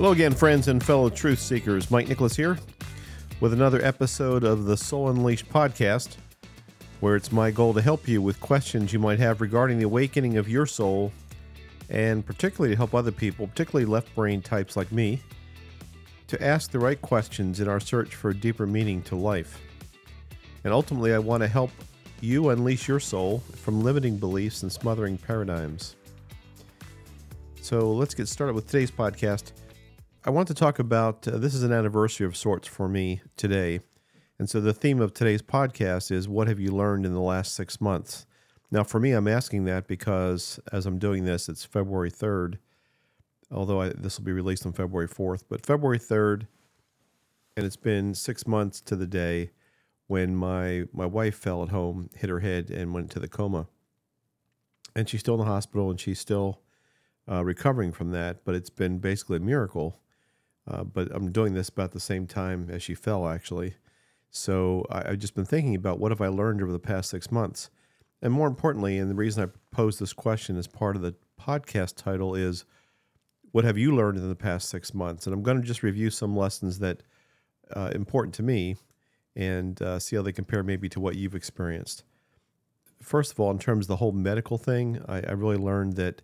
Hello again, friends and fellow truth seekers. Mike Nicholas here with another episode of the Soul Unleashed podcast, where it's my goal to help you with questions you might have regarding the awakening of your soul, and particularly to help other people, particularly left brain types like me, to ask the right questions in our search for a deeper meaning to life. And ultimately, I want to help you unleash your soul from limiting beliefs and smothering paradigms. So let's get started with today's podcast. I want to talk about uh, this is an anniversary of sorts for me today. And so the theme of today's podcast is what have you learned in the last six months? Now, for me, I'm asking that because as I'm doing this, it's February 3rd, although I, this will be released on February 4th, but February 3rd, and it's been six months to the day when my, my wife fell at home, hit her head, and went to the coma. And she's still in the hospital and she's still uh, recovering from that, but it's been basically a miracle uh, but I'm doing this about the same time as she fell, actually. So I, have just been thinking about what have I learned over the past six months. And more importantly, and the reason I posed this question as part of the podcast title is what have you learned in the past six months? And I'm going to just review some lessons that uh, important to me and uh, see how they compare maybe to what you've experienced. First of all, in terms of the whole medical thing, I, I really learned that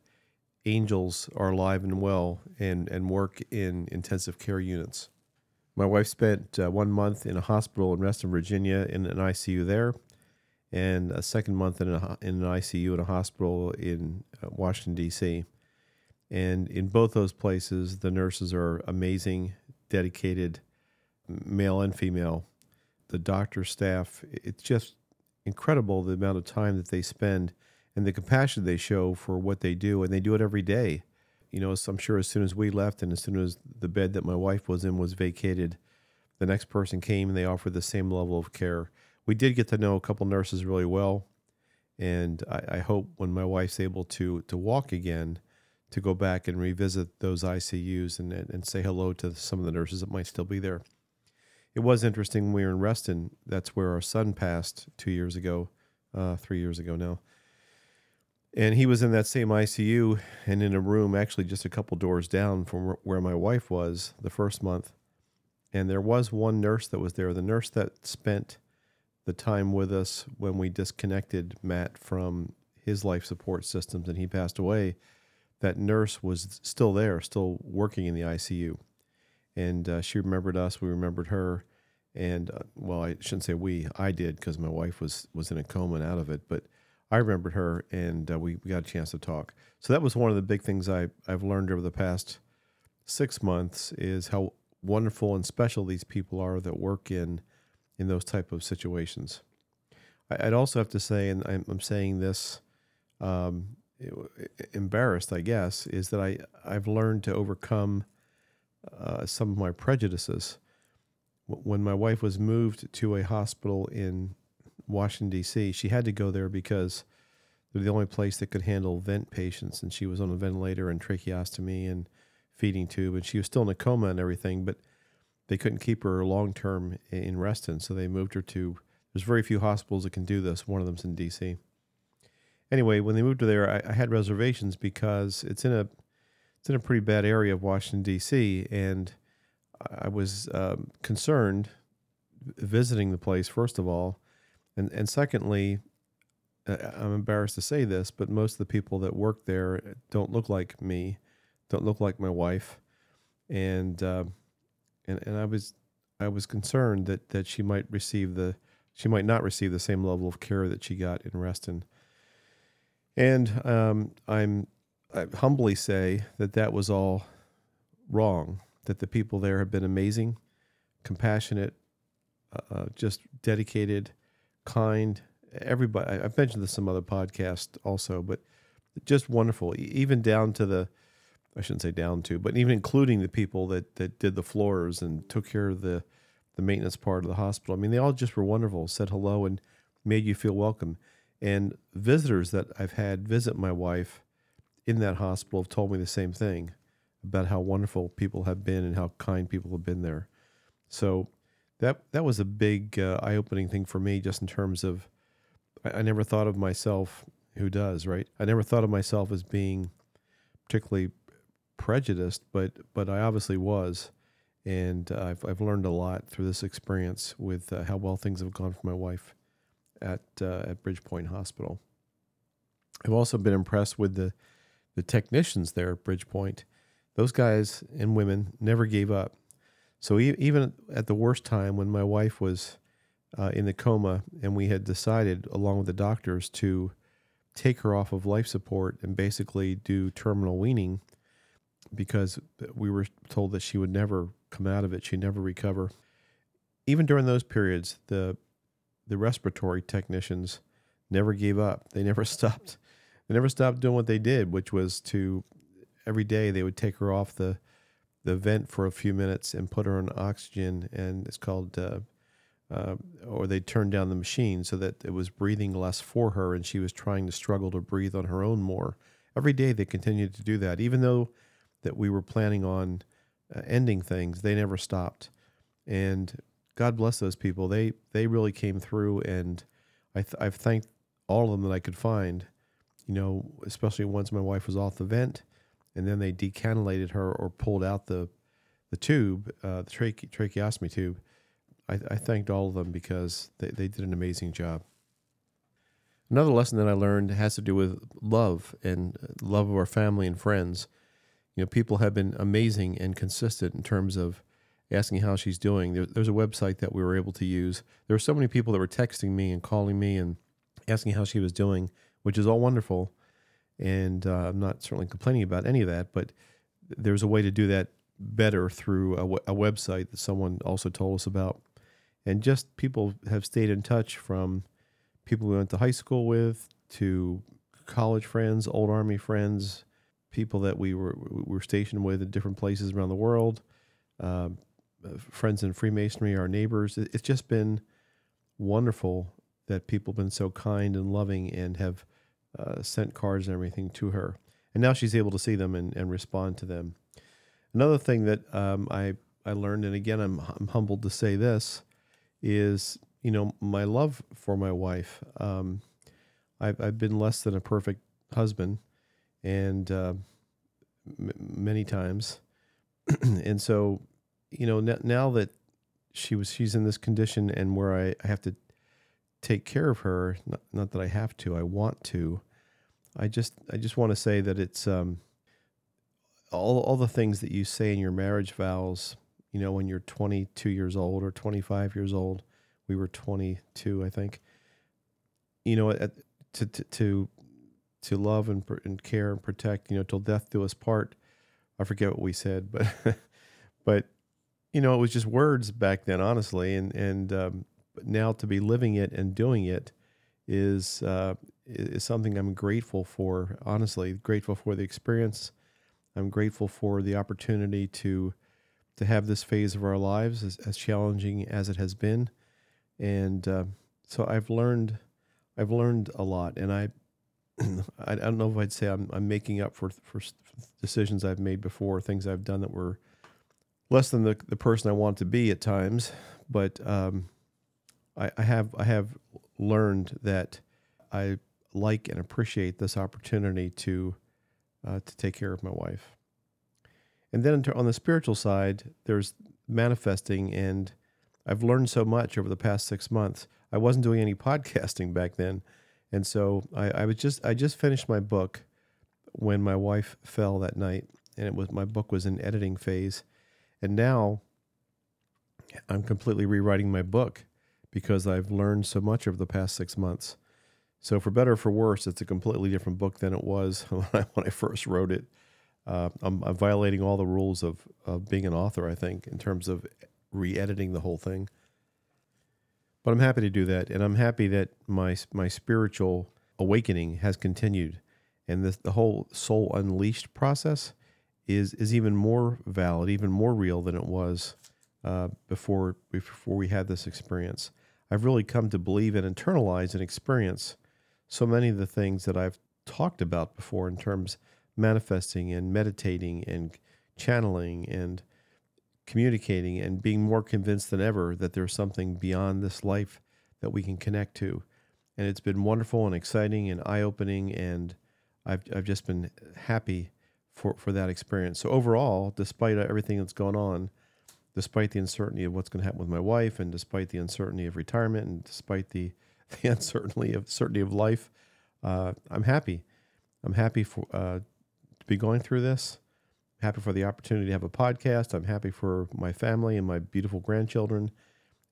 angels are alive and well and, and work in intensive care units. My wife spent uh, one month in a hospital in Reston, Virginia, in an ICU there, and a second month in, a, in an ICU in a hospital in uh, Washington, D.C. And in both those places, the nurses are amazing, dedicated, male and female. The doctor staff, it's just incredible the amount of time that they spend and the compassion they show for what they do, and they do it every day. You know, so I'm sure as soon as we left, and as soon as the bed that my wife was in was vacated, the next person came and they offered the same level of care. We did get to know a couple nurses really well, and I, I hope when my wife's able to to walk again, to go back and revisit those ICUs and, and say hello to some of the nurses that might still be there. It was interesting when we were in Reston. That's where our son passed two years ago, uh, three years ago now and he was in that same ICU and in a room actually just a couple doors down from where my wife was the first month. And there was one nurse that was there, the nurse that spent the time with us when we disconnected Matt from his life support systems and he passed away. That nurse was still there, still working in the ICU. And uh, she remembered us, we remembered her. And uh, well, I shouldn't say we, I did because my wife was was in a coma and out of it, but I remembered her, and uh, we, we got a chance to talk. So that was one of the big things I, I've learned over the past six months is how wonderful and special these people are that work in in those type of situations. I, would also have to say, and I'm, I'm saying this um, embarrassed, I guess, is that I I've learned to overcome uh, some of my prejudices. When my wife was moved to a hospital in Washington D.C. She had to go there because they're the only place that could handle vent patients, and she was on a ventilator and tracheostomy and feeding tube, and she was still in a coma and everything, but they couldn't keep her long term in Reston, so they moved her to. There's very few hospitals that can do this. One of them's in D.C. Anyway, when they moved her there, I, I had reservations because it's in a it's in a pretty bad area of Washington D.C. and I was um, concerned visiting the place first of all and and secondly, uh, I'm embarrassed to say this, but most of the people that work there don't look like me, don't look like my wife, and uh, and and I was I was concerned that that she might receive the she might not receive the same level of care that she got in Reston. And um, I'm I humbly say that that was all wrong. That the people there have been amazing, compassionate, uh, just dedicated kind. Everybody, I've mentioned this some other podcast also, but just wonderful. Even down to the, I shouldn't say down to, but even including the people that that did the floors and took care of the the maintenance part of the hospital. I mean, they all just were wonderful. Said hello and made you feel welcome. And visitors that I've had visit my wife in that hospital have told me the same thing about how wonderful people have been and how kind people have been there. So that that was a big uh, eye-opening thing for me just in terms of I, I, never thought of myself who does right i never thought of myself as being particularly prejudiced, but but I obviously was, and uh, I've I've learned a lot through this experience with uh, how well things have gone for my wife at uh, at Bridgepoint Hospital. I've also been impressed with the the technicians there at Bridgepoint. Those guys and women never gave up. So even at the worst time when my wife was uh, in the coma and we had decided, along with the doctors, to take her off of life support and basically do terminal weaning because we were told that she would never come out of it, she'd never recover. Even during those periods, the the respiratory technicians never gave up. They never stopped. They never stopped doing what they did, which was to every day they would take her off the the vent for a few minutes and put her on oxygen, and it's called, uh, uh, or they turned down the machine so that it was breathing less for her, and she was trying to struggle to breathe on her own more. Every day they continued to do that, even though that we were planning on uh, ending things. They never stopped, and God bless those people. They they really came through, and I th- I've thanked all of them that I could find. You know, especially once my wife was off the vent and then they decannulated her or pulled out the the tube, uh, the trache- tracheostomy tube. I, I, thanked all of them because they, they did an amazing job. Another lesson that I learned has to do with love and love of our family and friends. You know, people have been amazing and consistent in terms of asking how she's doing. There, there's a website that we were able to use. There were so many people that were texting me and calling me and asking how she was doing, which is all wonderful and uh, I'm not certainly complaining about any of that, but there's a way to do that better through a, a website that someone also told us about. And just people have stayed in touch from people we went to high school with to college friends, old army friends, people that we were we were stationed with in different places around the world, uh, friends in Freemasonry, our neighbors. It's just been wonderful that people have been so kind and loving and have uh, sent cards and everything to her. And now she's able to see them and, and respond to them. Another thing that um, I, I learned, and again, I'm, I'm humbled to say this, is, you know, my love for my wife. Um, I've, I've been less than a perfect husband and uh, m- many times. and so, you know, n- now that she was, she's in this condition and where I, I have to take care of her, not, not that I have to, I want to, I just I just want to say that it's um, all all the things that you say in your marriage vows. You know, when you're 22 years old or 25 years old, we were 22, I think. You know, at, to to to love and and care and protect. You know, till death do us part. I forget what we said, but but you know, it was just words back then, honestly, and and um, now to be living it and doing it is uh, is something I'm grateful for. Honestly, grateful for the experience. I'm grateful for the opportunity to to have this phase of our lives as, as challenging as it has been, and uh, so I've learned I've learned a lot, and I I don't know if I'd say I'm I'm making up for for decisions I've made before, things I've done that were less than the the person I want to be at times, but um, I, I have I have learned that I like and appreciate this opportunity to uh, to take care of my wife. And then on the spiritual side, there's manifesting, and I've learned so much over the past six months. I wasn't doing any podcasting back then, and so I, I was just I just finished my book when my wife fell that night, and it was my book was in editing phase, and now I'm completely rewriting my book because I've learned so much over the past six months. So, for better or for worse, it's a completely different book than it was when I, when I first wrote it. Uh, I'm, I'm, violating all the rules of, of being an author, I think, in terms of re editing the whole thing. But I'm happy to do that. And I'm happy that my, my spiritual awakening has continued. And this, the whole soul unleashed process is, is even more valid, even more real than it was uh, before, before we had this experience. I've really come to believe and internalize and experience so many of the things that I've talked about before in terms manifesting and meditating and channeling and communicating and being more convinced than ever that there's something beyond this life that we can connect to. And it's been wonderful and exciting and eye opening. And I've, I've just been happy for for that experience. So overall, despite everything that's going on, despite the uncertainty of what's going to happen with my wife, and despite the uncertainty of retirement, and despite the the uncertainty of certainty of life, uh, I'm happy. I'm happy for uh, to be going through this. happy for the opportunity to have a podcast. I'm happy for my family and my beautiful grandchildren,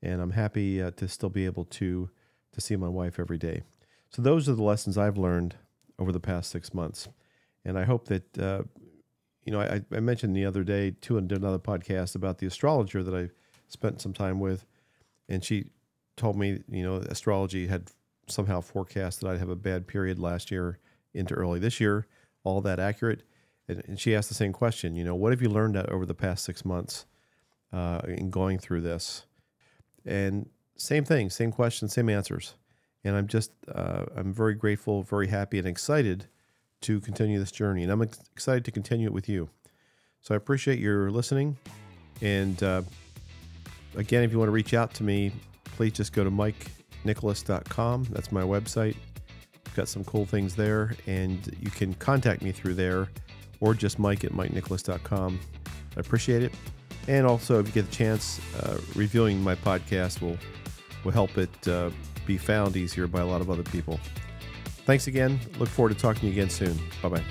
and I'm happy uh, to still be able to to see my wife every day. So those are the lessons I've learned over the past six months, and I hope that uh, you know I, I, mentioned the other day in another podcast about the astrologer that I spent some time with, and she told me you know astrology had somehow forecast that I'd have a bad period last year into early this year. All that accurate? And, and she asked the same question. You know, what have you learned over the past six months uh, in going through this? And same thing, same question, same answers. And I'm just, uh, I'm very grateful, very happy, and excited to continue this journey. And I'm ex- excited to continue it with you. So I appreciate your listening. And uh, again, if you want to reach out to me, please just go to mikenicholas.com. That's my website. I've got some cool things there, and you can contact me through there or just mike at mikenicholas.com. I appreciate it. And also, if you get a chance, uh, reviewing my podcast will, will help it uh, be found easier by a lot of other people. Thanks again. Look forward to talking to you again soon. Bye bye.